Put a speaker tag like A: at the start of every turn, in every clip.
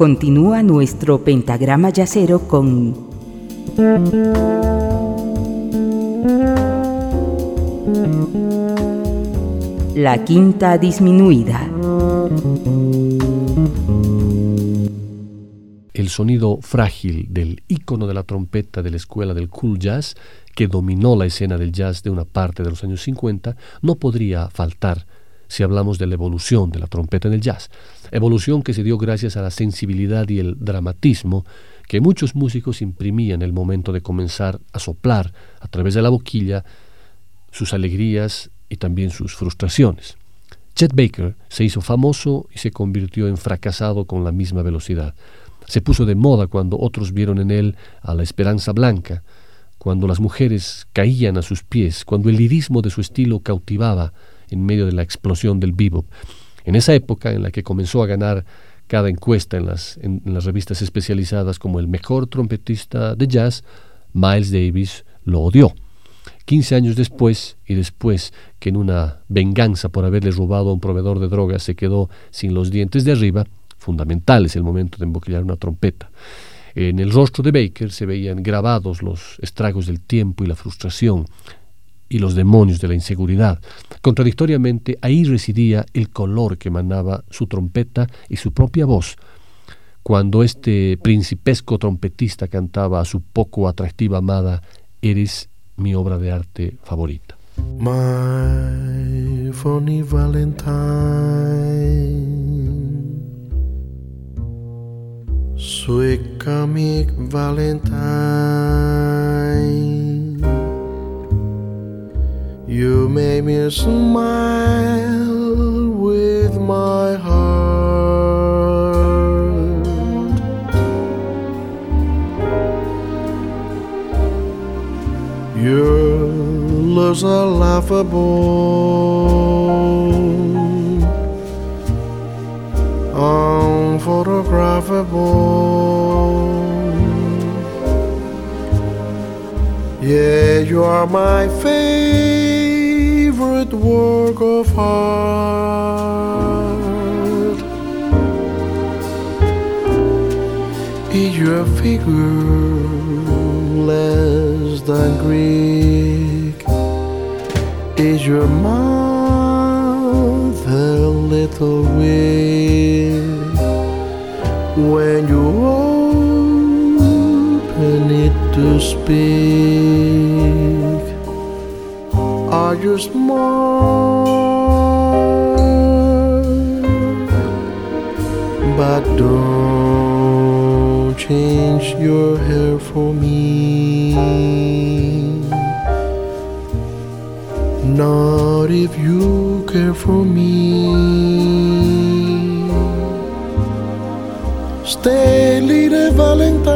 A: continúa nuestro pentagrama yacero con la quinta disminuida.
B: El sonido frágil del ícono de la trompeta de la escuela del cool jazz, que dominó la escena del jazz de una parte de los años 50, no podría faltar si hablamos de la evolución de la trompeta en el jazz. Evolución que se dio gracias a la sensibilidad y el dramatismo que muchos músicos imprimían en el momento de comenzar a soplar a través de la boquilla sus alegrías y también sus frustraciones. Chet Baker se hizo famoso y se convirtió en fracasado con la misma velocidad. Se puso de moda cuando otros vieron en él a la esperanza blanca, cuando las mujeres caían a sus pies, cuando el lirismo de su estilo cautivaba en medio de la explosión del bebop. En esa época en la que comenzó a ganar cada encuesta en las, revistas especializadas como el mejor trompetista de jazz, Miles Davis lo odió. 15 años después, y después que en una venganza por haberle robado a un proveedor de drogas se quedó sin los dientes de arriba, fundamental es el momento de emboquillar una trompeta. En el rostro de Baker se veían grabados los estragos del tiempo y la frustración, y los demonios de la inseguridad. Contradictoriamente, ahí residía el color que emanaba su trompeta y su propia voz. Cuando este principesco trompetista cantaba a su poco atractiva amada, Eres mi obra de arte favorita.
C: My funny Valentine, sweet comic Valentine. You made me smile with my heart. Your love's are laughable, unphotographable. Yeah, you are my favorite favorite work of art is your figure less than Greek? Is your mouth a little weak when you open it to speak? You smart? But don't change your hair for me. Not if you care for me. Stay, little Valentine.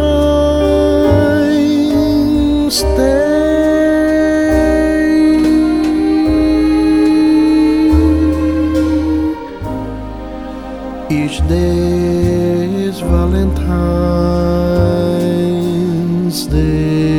C: Stay. Day is Valentine's Day.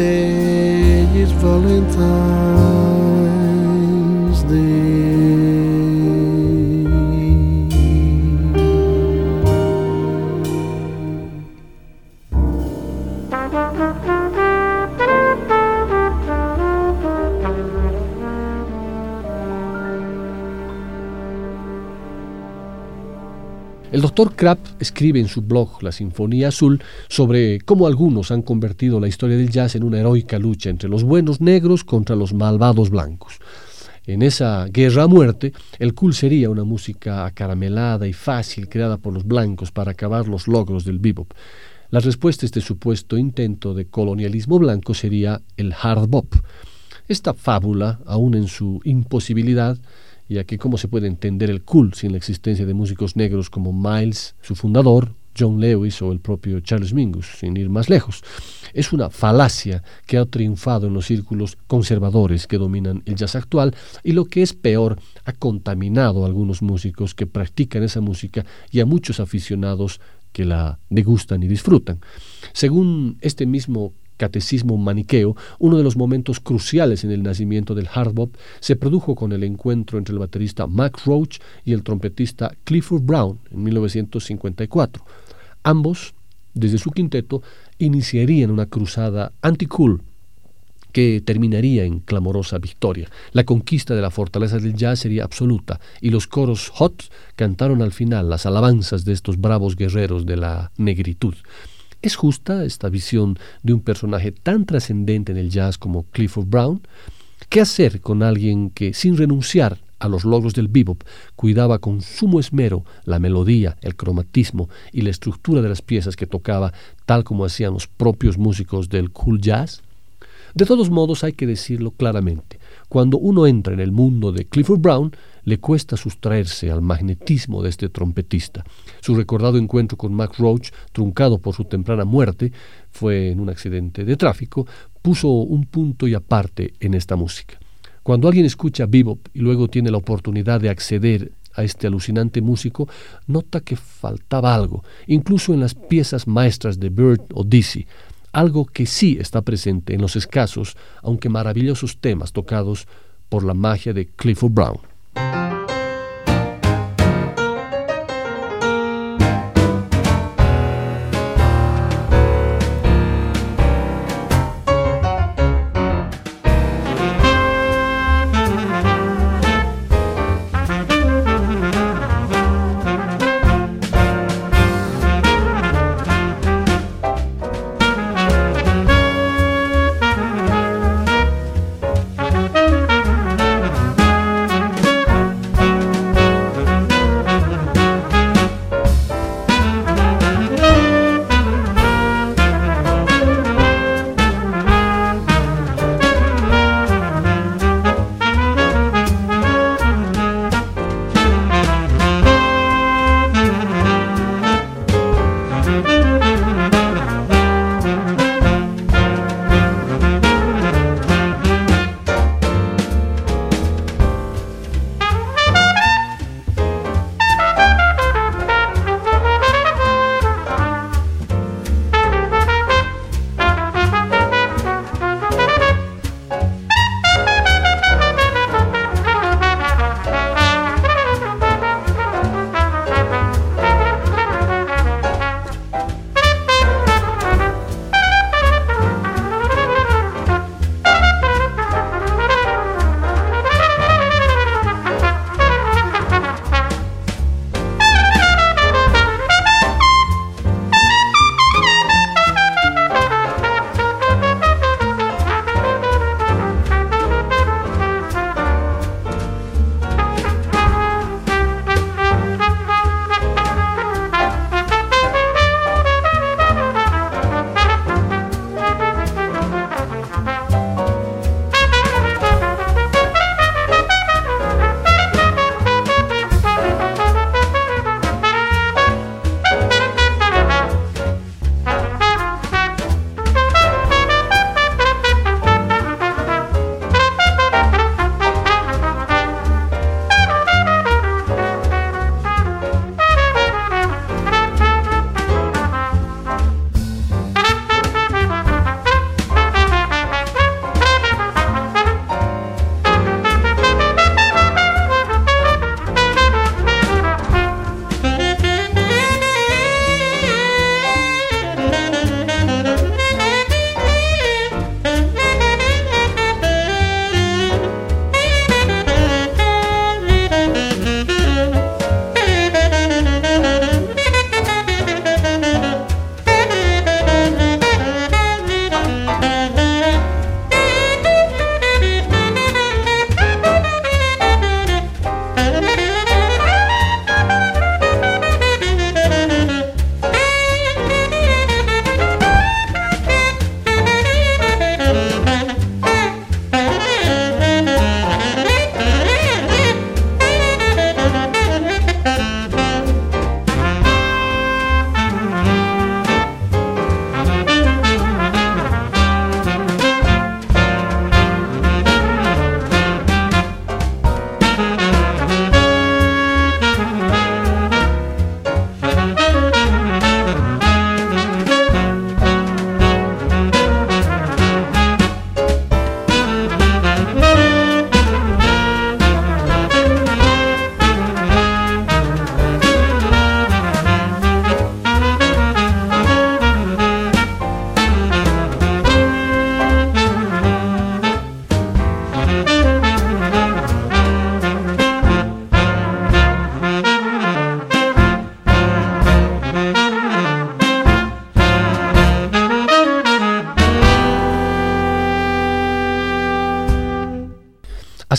C: Stay.
B: Doctor Krapp escribe en su blog La Sinfonía Azul sobre cómo algunos han convertido la historia del jazz en una heroica lucha entre los buenos negros contra los malvados blancos. En esa guerra a muerte, el cool sería una música acaramelada y fácil creada por los blancos para acabar los logros del bebop. La respuesta a este supuesto intento de colonialismo blanco sería el hard bop. Esta fábula, aún en su imposibilidad, ya que cómo se puede entender el cool sin la existencia de músicos negros como Miles, su fundador, John Lewis o el propio Charles Mingus, sin ir más lejos. Es una falacia que ha triunfado en los círculos conservadores que dominan el jazz actual y lo que es peor, ha contaminado a algunos músicos que practican esa música y a muchos aficionados que la degustan y disfrutan. Según este mismo catecismo maniqueo, uno de los momentos cruciales en el nacimiento del hard bop se produjo con el encuentro entre el baterista Max Roach y el trompetista Clifford Brown en 1954. Ambos, desde su quinteto, iniciarían una cruzada anti-cool que terminaría en clamorosa victoria. La conquista de la fortaleza del jazz sería absoluta y los coros hot cantaron al final las alabanzas de estos bravos guerreros de la negritud. ¿Es justa esta visión de un personaje tan trascendente en el jazz como Clifford Brown? ¿Qué hacer con alguien que, sin renunciar a los logros del bebop, cuidaba con sumo esmero la melodía, el cromatismo y la estructura de las piezas que tocaba, tal como hacían los propios músicos del cool jazz? De todos modos, hay que decirlo claramente, cuando uno entra en el mundo de Clifford Brown, le cuesta sustraerse al magnetismo de este trompetista. Su recordado encuentro con Max Roach, truncado por su temprana muerte, fue en un accidente de tráfico, puso un punto y aparte en esta música. Cuando alguien escucha bebop y luego tiene la oportunidad de acceder a este alucinante músico, nota que faltaba algo, incluso en las piezas maestras de Bird o Dizzy, algo que sí está presente en los escasos, aunque maravillosos temas tocados por la magia de Clifford Brown. thank you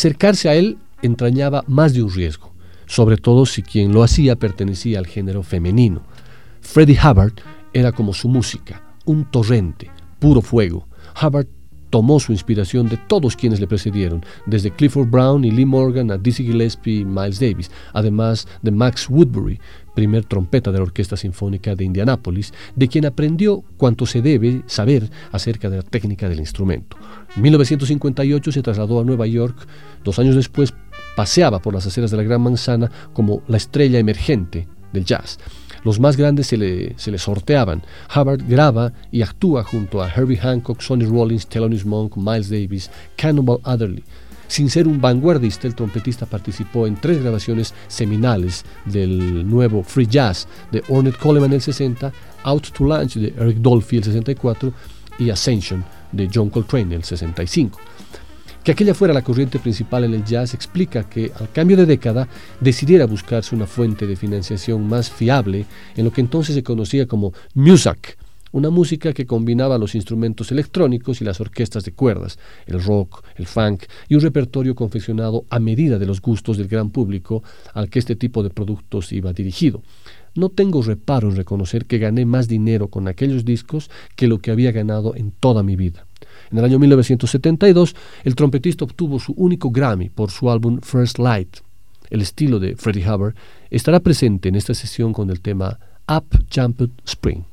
B: Acercarse a él entrañaba más de un riesgo, sobre todo si quien lo hacía pertenecía al género femenino. Freddie Hubbard era como su música, un torrente, puro fuego. Hubbard tomó su inspiración de todos quienes le precedieron, desde Clifford Brown y Lee Morgan a Dizzy Gillespie y Miles Davis, además de Max Woodbury, primer trompeta de la Orquesta Sinfónica de Indianápolis, de quien aprendió cuanto se debe saber acerca de la técnica del instrumento. En 1958 se trasladó a Nueva York, dos años después paseaba por las aceras de la Gran Manzana como la estrella emergente del jazz. Los más grandes se le, sorteaban. Hubbard graba y actúa junto a Herbie Hancock, Sonny Rollins, Thelonious Monk, Miles Davis, Cannonball Adderley. Sin ser un vanguardista, el trompetista participó en tres grabaciones seminales del nuevo free jazz de Ornette Coleman en el 60, Out to Lunch de Eric Dolphy el 64 y Ascension de John Coltrane el 65. Que aquella fuera la corriente principal en el jazz explica que al cambio de década decidiera buscarse una fuente de financiación más fiable en lo que entonces se conocía como music, una música que combinaba los instrumentos electrónicos y las orquestas de cuerdas, el rock, el funk y un repertorio confeccionado a medida de los gustos del gran público al que este tipo de productos iba dirigido. No tengo reparo en reconocer que gané más dinero con aquellos discos que lo que había ganado en toda mi vida. En el año 1972, el trompetista obtuvo su único Grammy por su álbum First Light. El estilo de Freddie Hubbard estará presente en esta sesión con el tema Up Jumped Spring.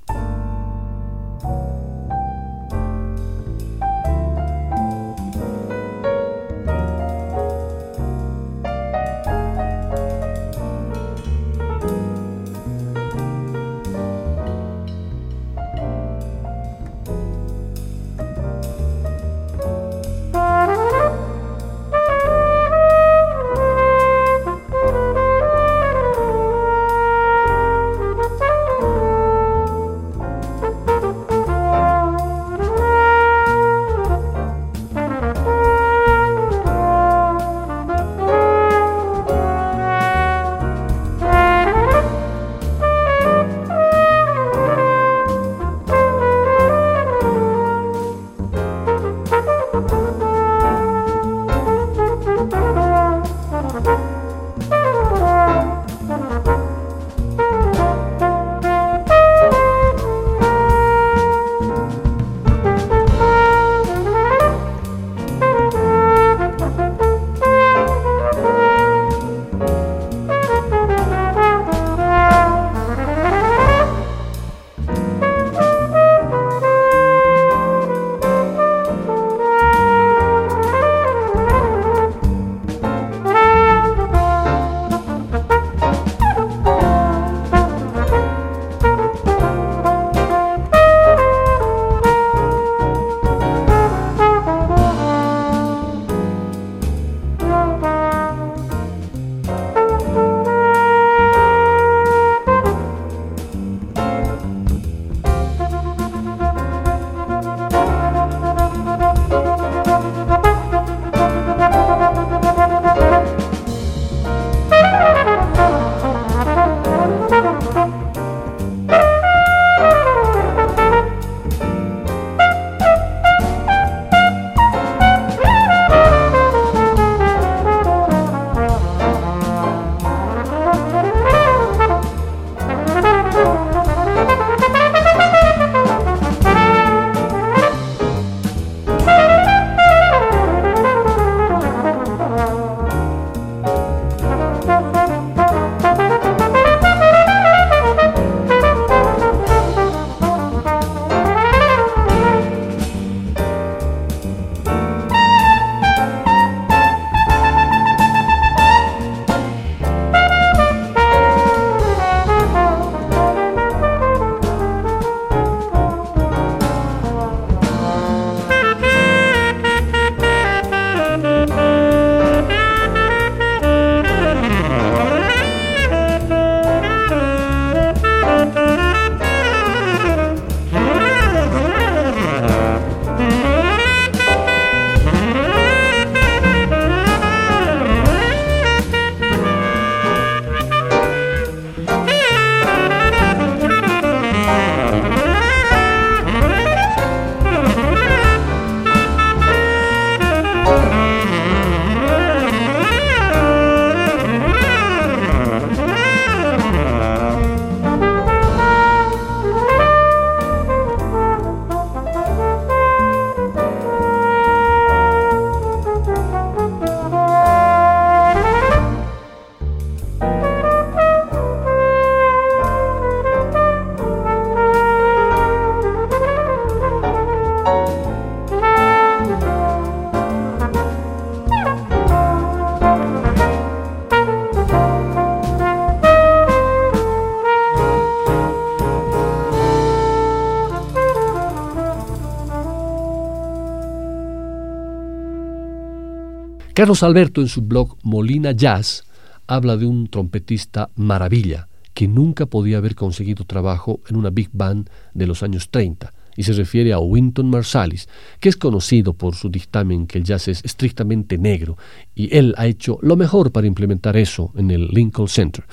B: Carlos Alberto en su blog Molina Jazz habla de un trompetista maravilla que nunca podía haber conseguido trabajo en una big band de los años 30 y se refiere a Winton Marsalis, que es conocido por su dictamen que el jazz es estrictamente negro, y él ha hecho lo mejor para implementar eso en el Lincoln Center.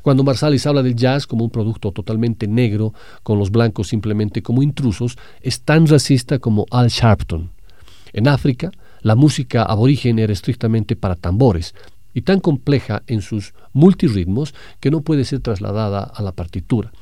B: Cuando Marsalis habla del jazz como un producto totalmente negro, con los blancos simplemente como intrusos, es tan racista como Al Sharpton. En África, la música aborigen era estrictamente para tambores, y tan compleja en sus multirritmos que no puede ser trasladada a la partitura.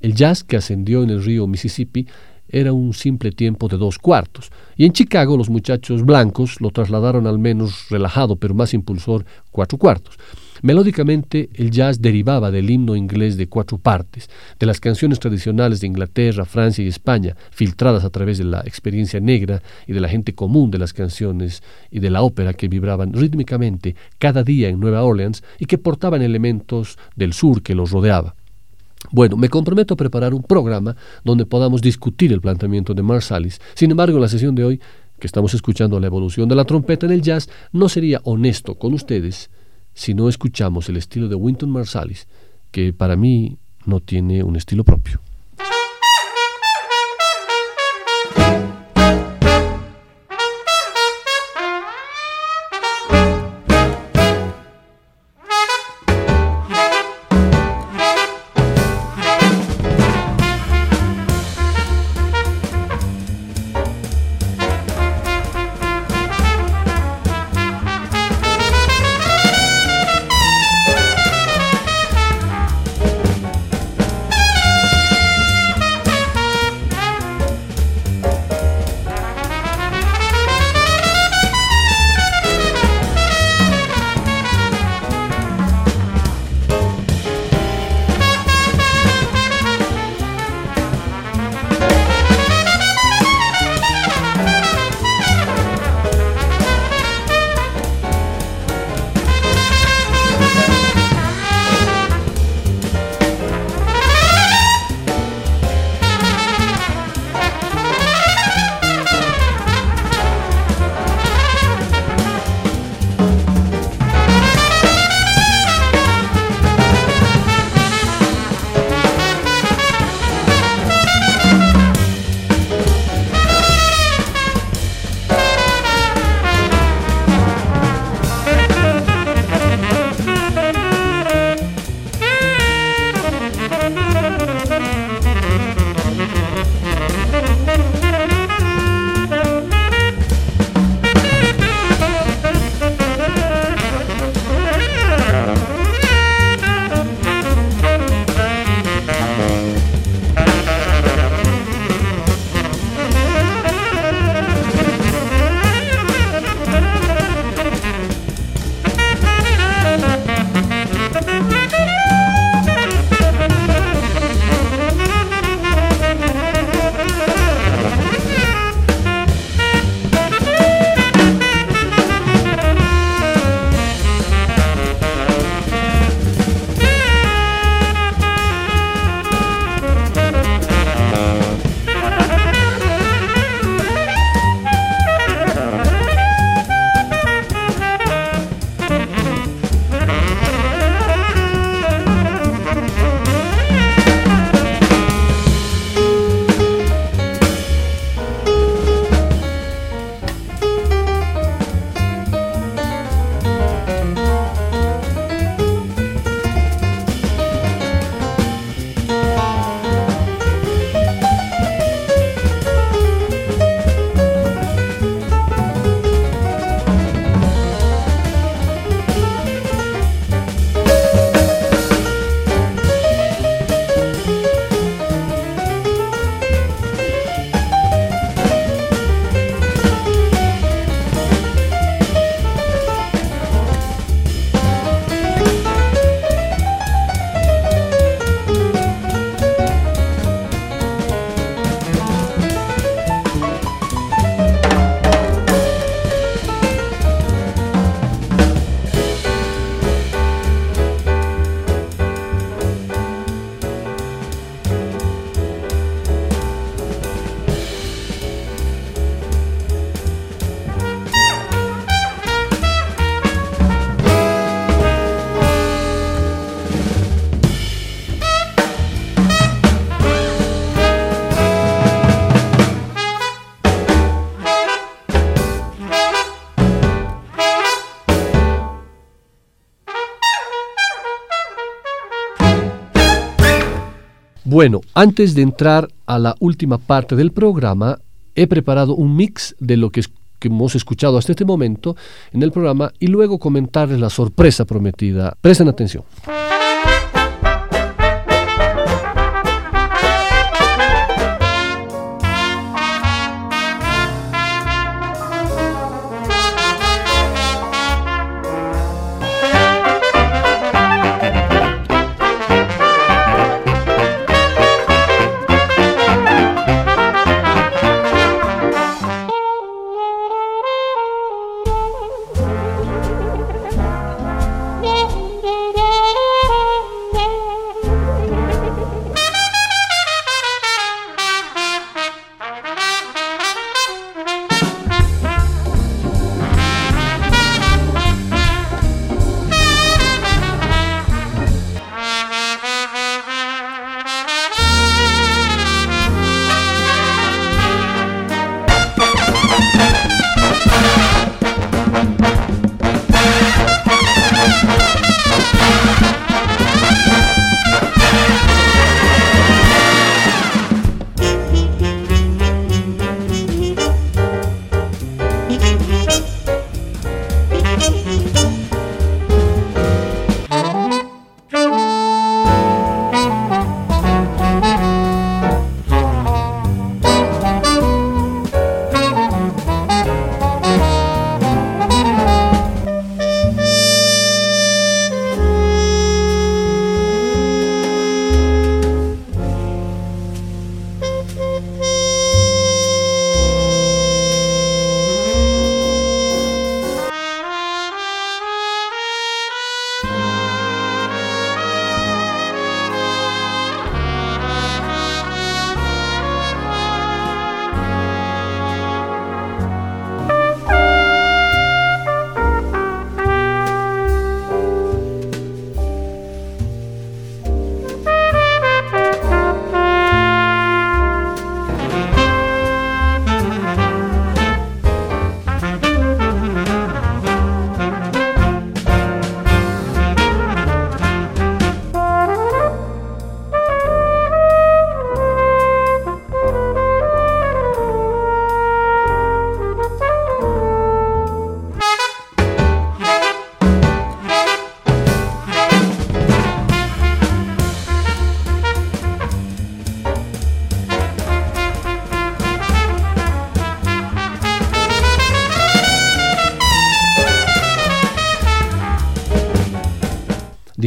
B: El jazz que ascendió en el río Mississippi era un simple tiempo de dos cuartos. Y en Chicago los muchachos blancos lo trasladaron al menos relajado, pero más impulsor, cuatro cuartos. Melódicamente, el jazz derivaba del himno inglés de cuatro partes, de las canciones tradicionales de Inglaterra, Francia y España, filtradas a través de la experiencia negra y de la gente común de las canciones y de la ópera que vibraban rítmicamente cada día en Nueva Orleans y que portaban elementos del sur que los rodeaba. Bueno, me comprometo a preparar un programa donde podamos discutir el planteamiento de Marsalis. Sin embargo, en la sesión de hoy, que estamos escuchando la evolución de la trompeta en el jazz, no sería honesto con ustedes si no escuchamos el estilo de Winton Marsalis, que para mí no tiene un estilo propio. Bueno, antes de entrar a la última parte del programa, he preparado un mix de lo que, hemos escuchado hasta este momento en el programa y luego comentarles la sorpresa prometida. Presten atención.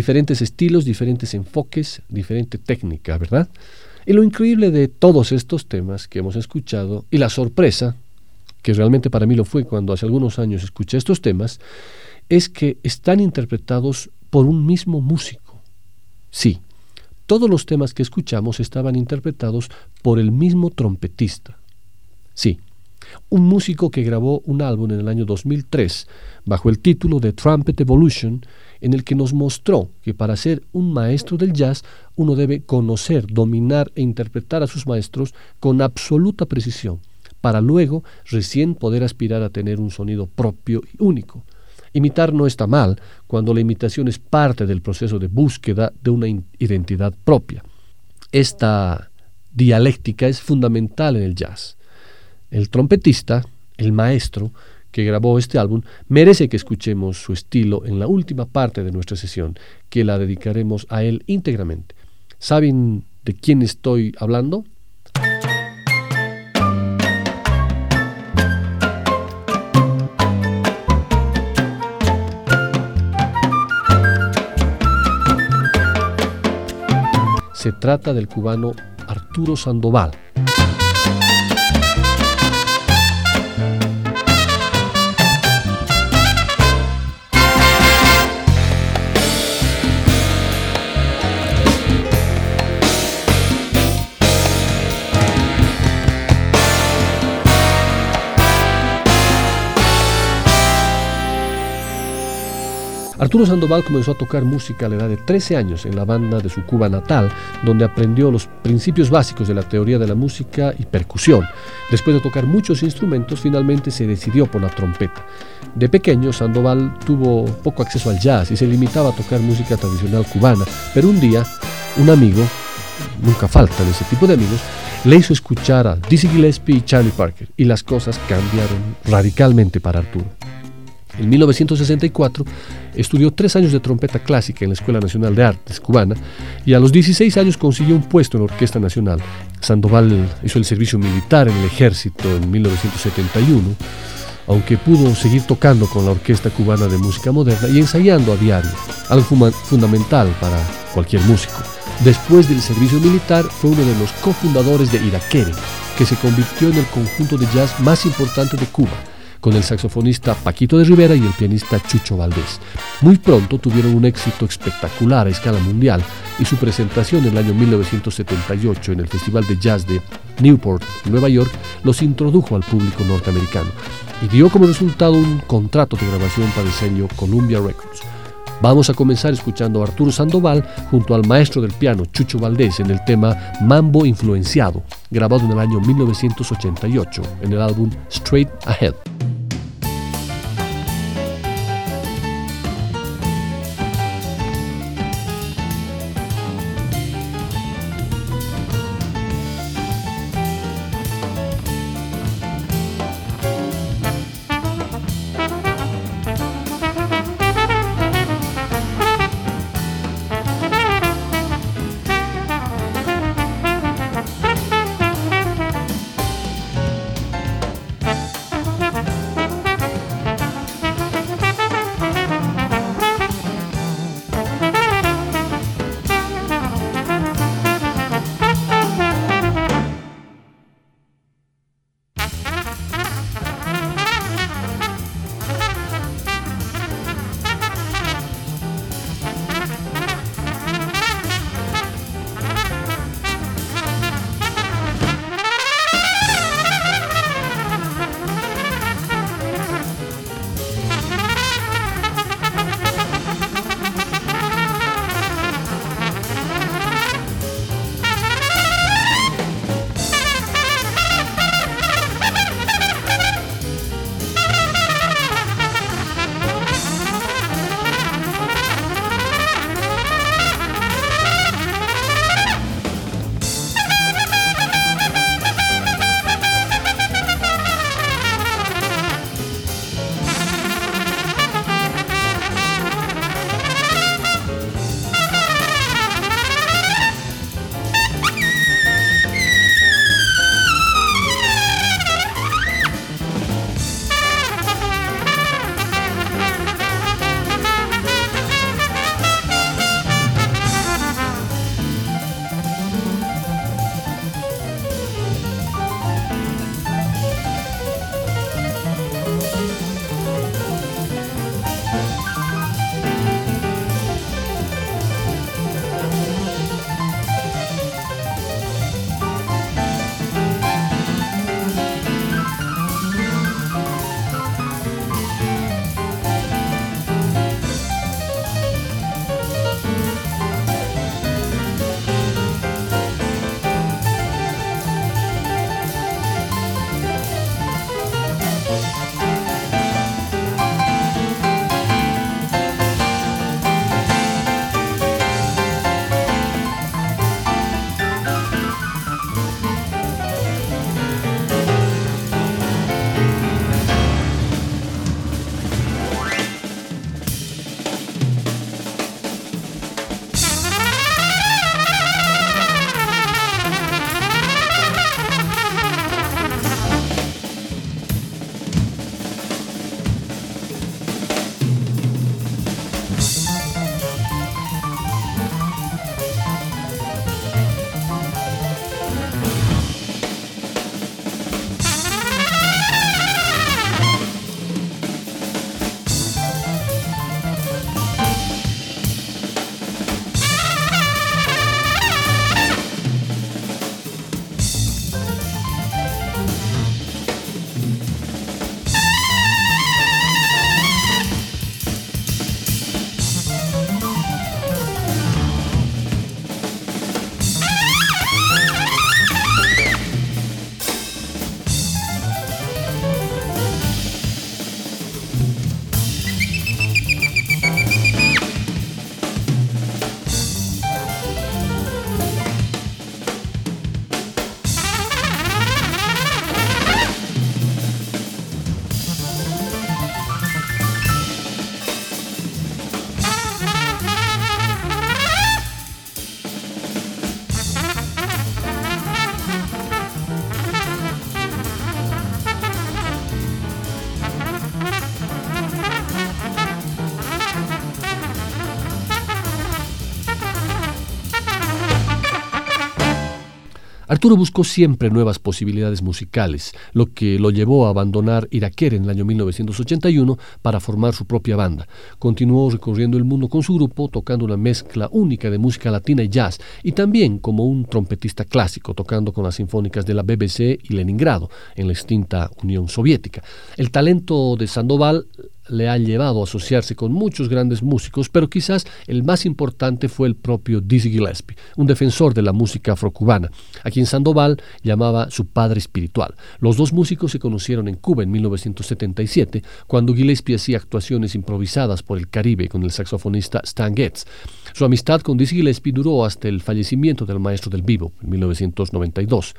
B: Diferentes estilos, diferentes enfoques, diferente técnica, ¿verdad? Y lo increíble de todos estos temas que hemos escuchado y la sorpresa, que realmente para mí lo fue cuando hace algunos años escuché estos temas, es que están interpretados por un mismo músico. Sí, todos los temas que escuchamos estaban interpretados por el mismo trompetista. Sí, un músico que grabó un álbum en el año 2003 bajo el título de Trumpet Evolution, en el que nos mostró que para ser un maestro del jazz uno debe conocer, dominar e interpretar a sus maestros con absoluta precisión, para luego recién poder aspirar a tener un sonido propio y único. Imitar no está mal cuando la imitación es parte del proceso de búsqueda de una identidad propia. Esta dialéctica es fundamental en el jazz. El trompetista, el maestro, que grabó este álbum, merece que escuchemos su estilo en la última parte de nuestra sesión, que la dedicaremos a él íntegramente. ¿Saben de quién estoy hablando? Se trata del cubano Arturo Sandoval. Arturo Sandoval comenzó a tocar música a la edad de 13 años en la banda de su Cuba natal, donde aprendió los principios básicos de la teoría de la música y percusión. Después de tocar muchos instrumentos, finalmente se decidió por la trompeta. De pequeño, Sandoval tuvo poco acceso al jazz y se limitaba a tocar música tradicional cubana, pero un día un amigo nunca faltan ese tipo de amigos, le hizo escuchar a Dizzy Gillespie y Charlie Parker, y las cosas cambiaron radicalmente para Arturo. En 1964 estudió tres años de trompeta clásica en la Escuela Nacional de Artes cubana y a los 16 años consiguió un puesto en la Orquesta Nacional. Sandoval hizo el servicio militar en el ejército en 1971, aunque pudo seguir tocando con la Orquesta Cubana de Música Moderna y ensayando a diario, algo fundamental para cualquier músico. Después del servicio militar fue uno de los cofundadores de Iraquere, que se convirtió en el conjunto de jazz más importante de Cuba con el saxofonista Paquito de Rivera y el pianista Chucho Valdés. Muy pronto tuvieron un éxito espectacular a escala mundial y su presentación en el año 1978 en el Festival de Jazz de Newport, Nueva York, los introdujo al público norteamericano y dio como resultado un contrato de grabación para el sello Columbia Records. Vamos a comenzar escuchando a Arturo Sandoval junto al maestro del piano Chucho Valdés en el tema Mambo Influenciado, grabado en el año 1988 en el álbum Straight Ahead. Arturo buscó siempre nuevas posibilidades musicales, lo que lo llevó a abandonar Iraquere en el año 1981 para formar su propia banda. Continuó recorriendo el mundo con su grupo, tocando una mezcla única de música latina y jazz, y también como un trompetista clásico, tocando con las sinfónicas de la BBC y Leningrado, en la extinta Unión Soviética. El talento de Sandoval le ha llevado a asociarse con muchos grandes músicos, pero quizás el más importante fue el propio Dizzy Gillespie, un defensor de la música afrocubana, a quien Sandoval llamaba su padre espiritual. Los dos músicos se conocieron en Cuba en 1977, cuando Gillespie hacía actuaciones improvisadas por el Caribe con el saxofonista Stan Getz. Su amistad con Dizzy Gillespie duró hasta el fallecimiento del maestro del vivo en 1992.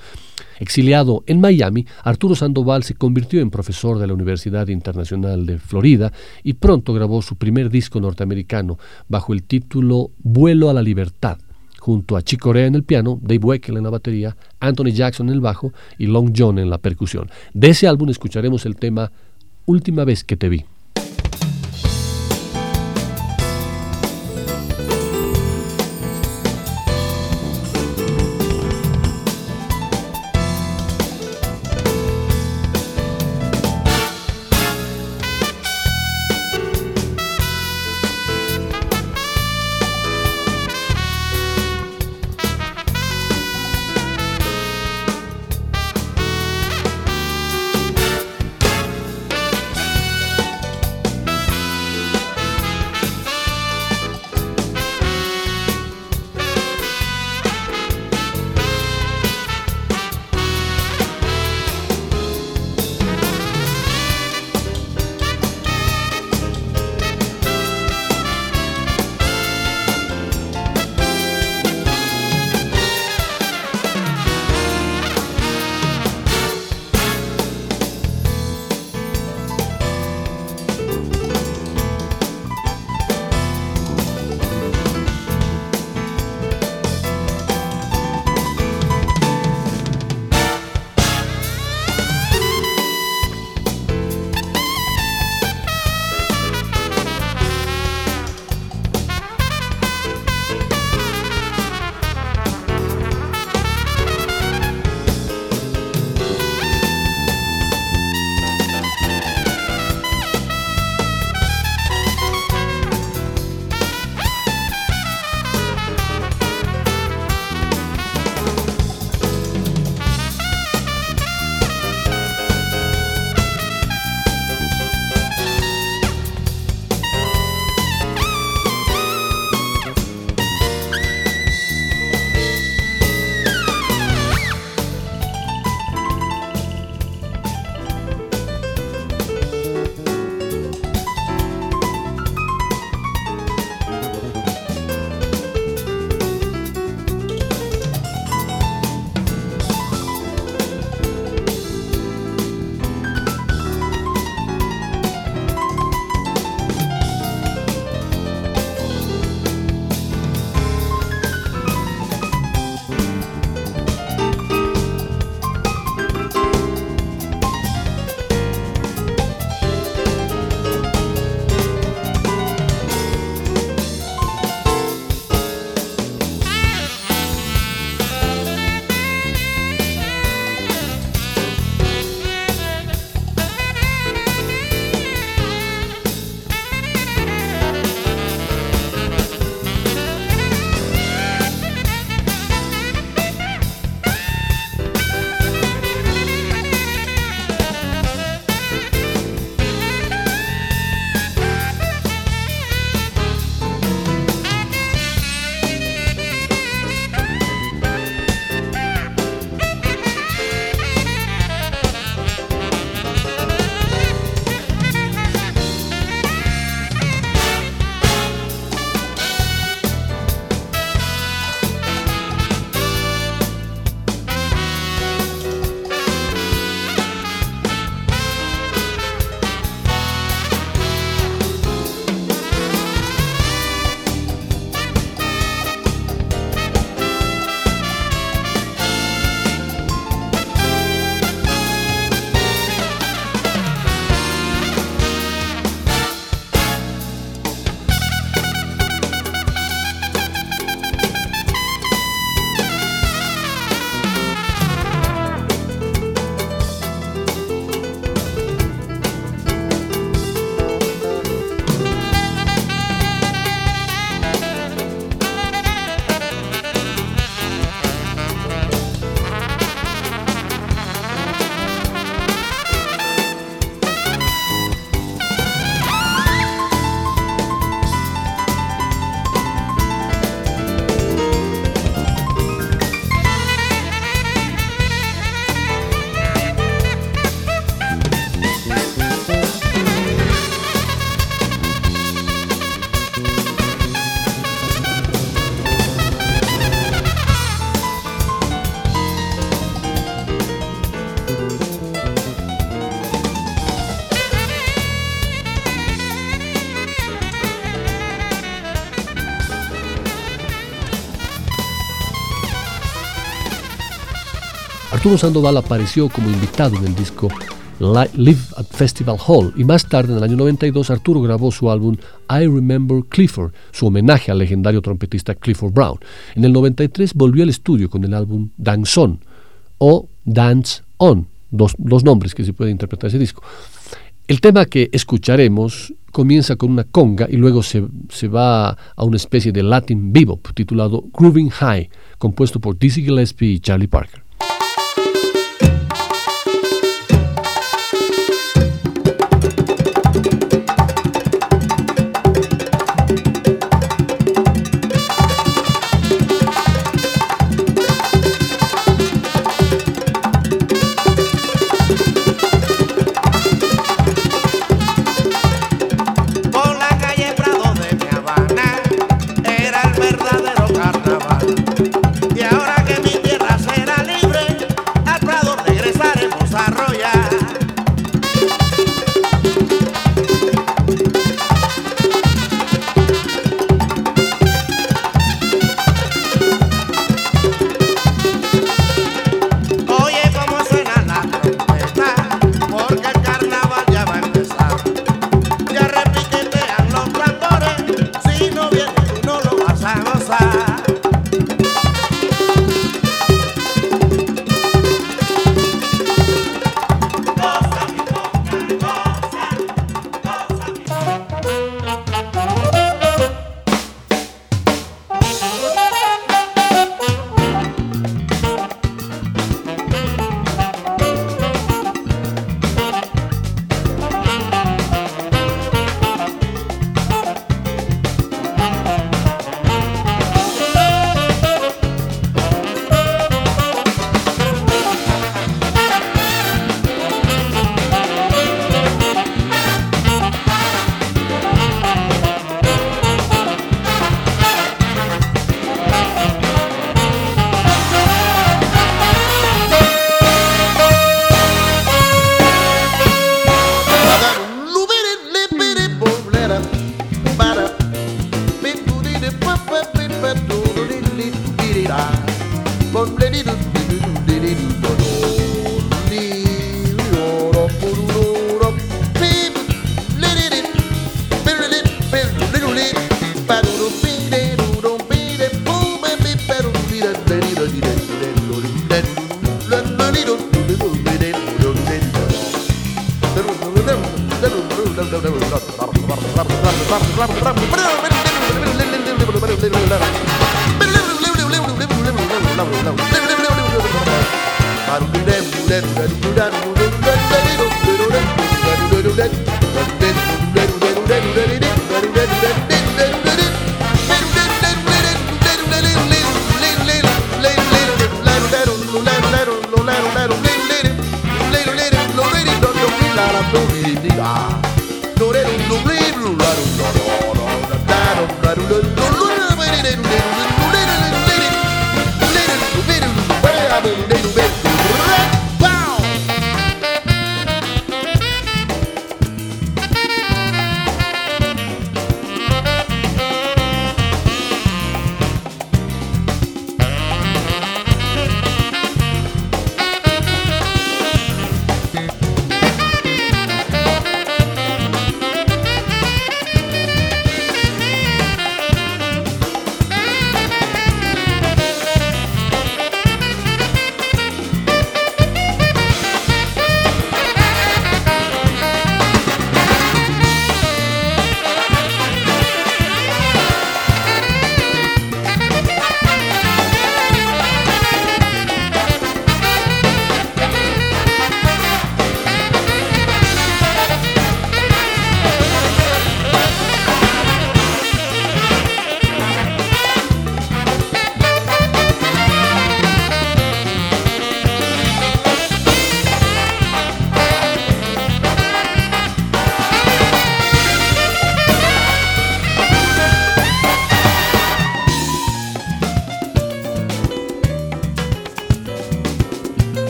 B: Exiliado en Miami, Arturo Sandoval se convirtió en profesor de la Universidad Internacional de Florida y pronto grabó su primer disco norteamericano bajo el título Vuelo a la Libertad, junto a Chick Corea en el piano, Dave Weckl en la batería, Anthony Jackson en el bajo y Long John en la percusión. De ese álbum escucharemos el tema Última vez que te vi.
C: Arturo Sandoval apareció como invitado en el disco Live at Festival Hall y más tarde, en el año 92, Arturo grabó su álbum I Remember Clifford, su homenaje al legendario trompetista Clifford Brown. En el 93 volvió al estudio con el álbum Dance On o Dance On, dos, nombres que se puede interpretar ese disco. El tema que escucharemos comienza con una conga y luego se, se, va a una especie de Latin bebop titulado Grooving High, compuesto por Dizzy Gillespie y Charlie Parker.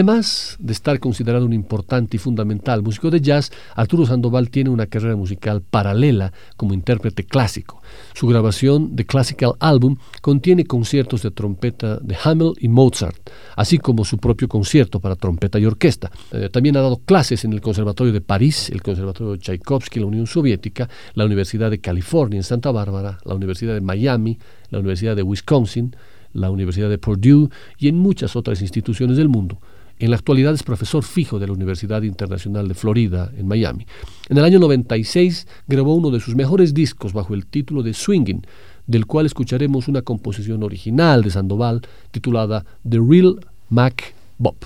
B: Además de estar considerado un importante y fundamental músico de jazz, Arturo Sandoval tiene una carrera musical paralela como intérprete clásico. Su grabación The Classical Album contiene conciertos de trompeta de Hamel y Mozart, así como su propio concierto para trompeta y orquesta. Eh, también ha dado clases en el Conservatorio de París, el Conservatorio de Tchaikovsky en la Unión Soviética, la Universidad de California en Santa Bárbara, la Universidad de Miami, la Universidad de Wisconsin, la Universidad de Purdue y en muchas otras instituciones del mundo. En la actualidad es profesor fijo de la Universidad Internacional de Florida, en Miami. En el año 96 grabó uno de sus mejores discos bajo el título de Swinging, del cual escucharemos una composición original de Sandoval titulada The Real Mac Bob.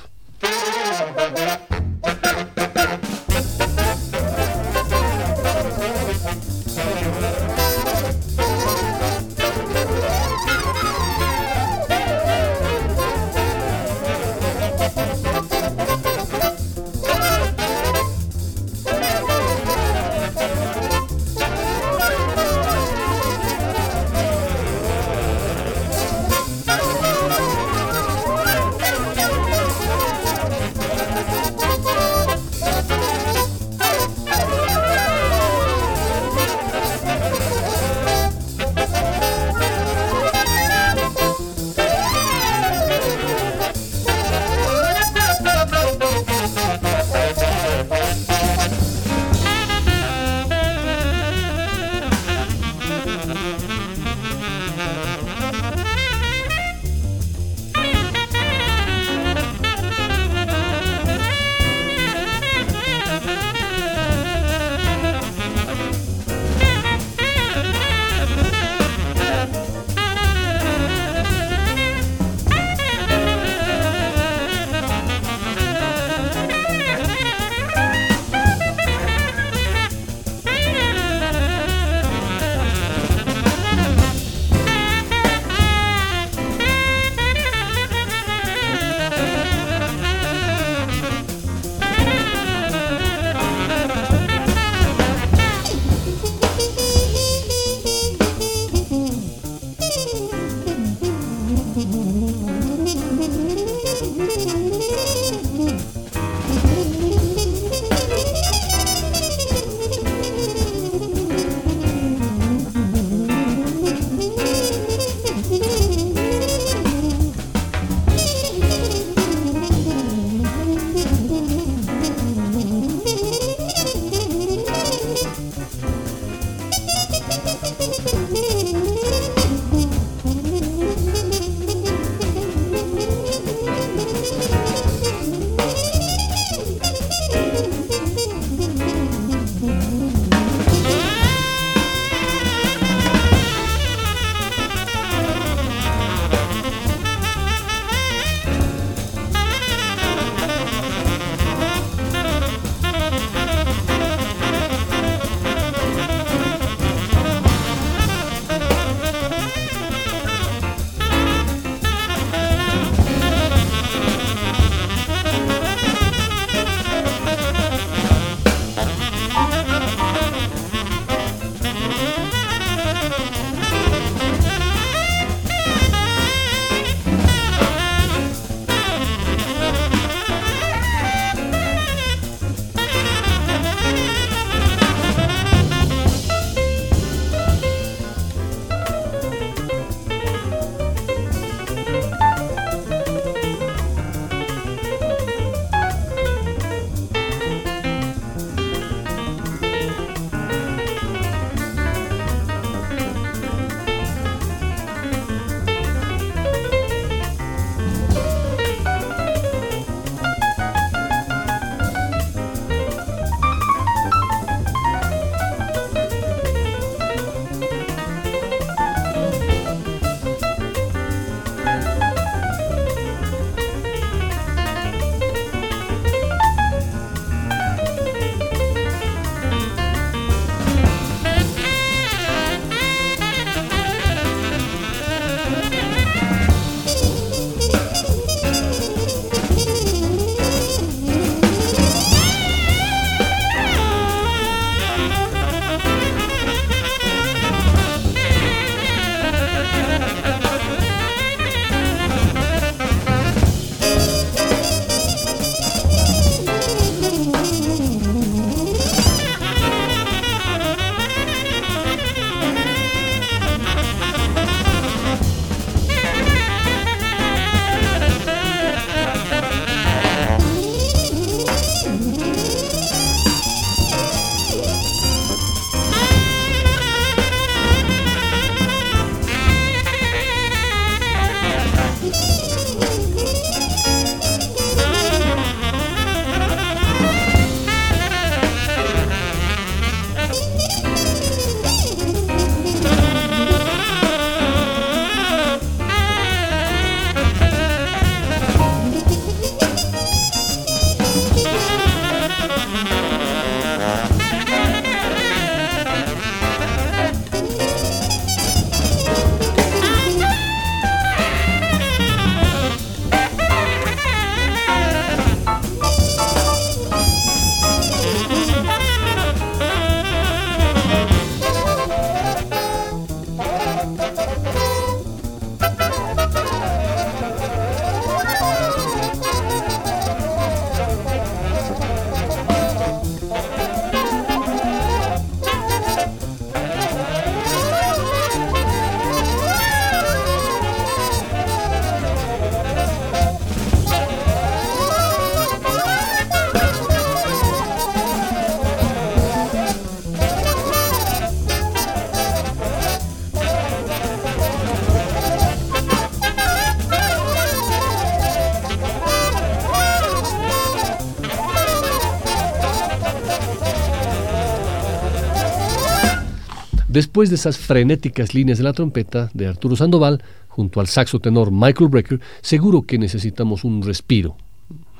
B: Después de esas frenéticas líneas de la trompeta de Arturo Sandoval, junto al saxo tenor Michael Brecker, seguro que necesitamos un respiro,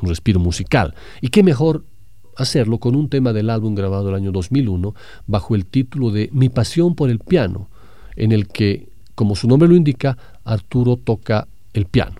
B: un respiro musical. Y qué mejor hacerlo con un tema del álbum grabado el año 2001 bajo el título de Mi pasión por el piano, en el que, como su nombre lo indica, Arturo toca el piano.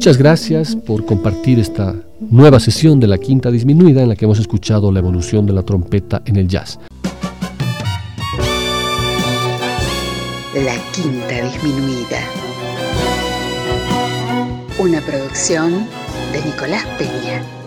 B: Muchas gracias por compartir esta nueva sesión de la quinta disminuida en la que hemos escuchado la evolución de la trompeta en el jazz.
D: La quinta disminuida. Una producción de Nicolás Peña.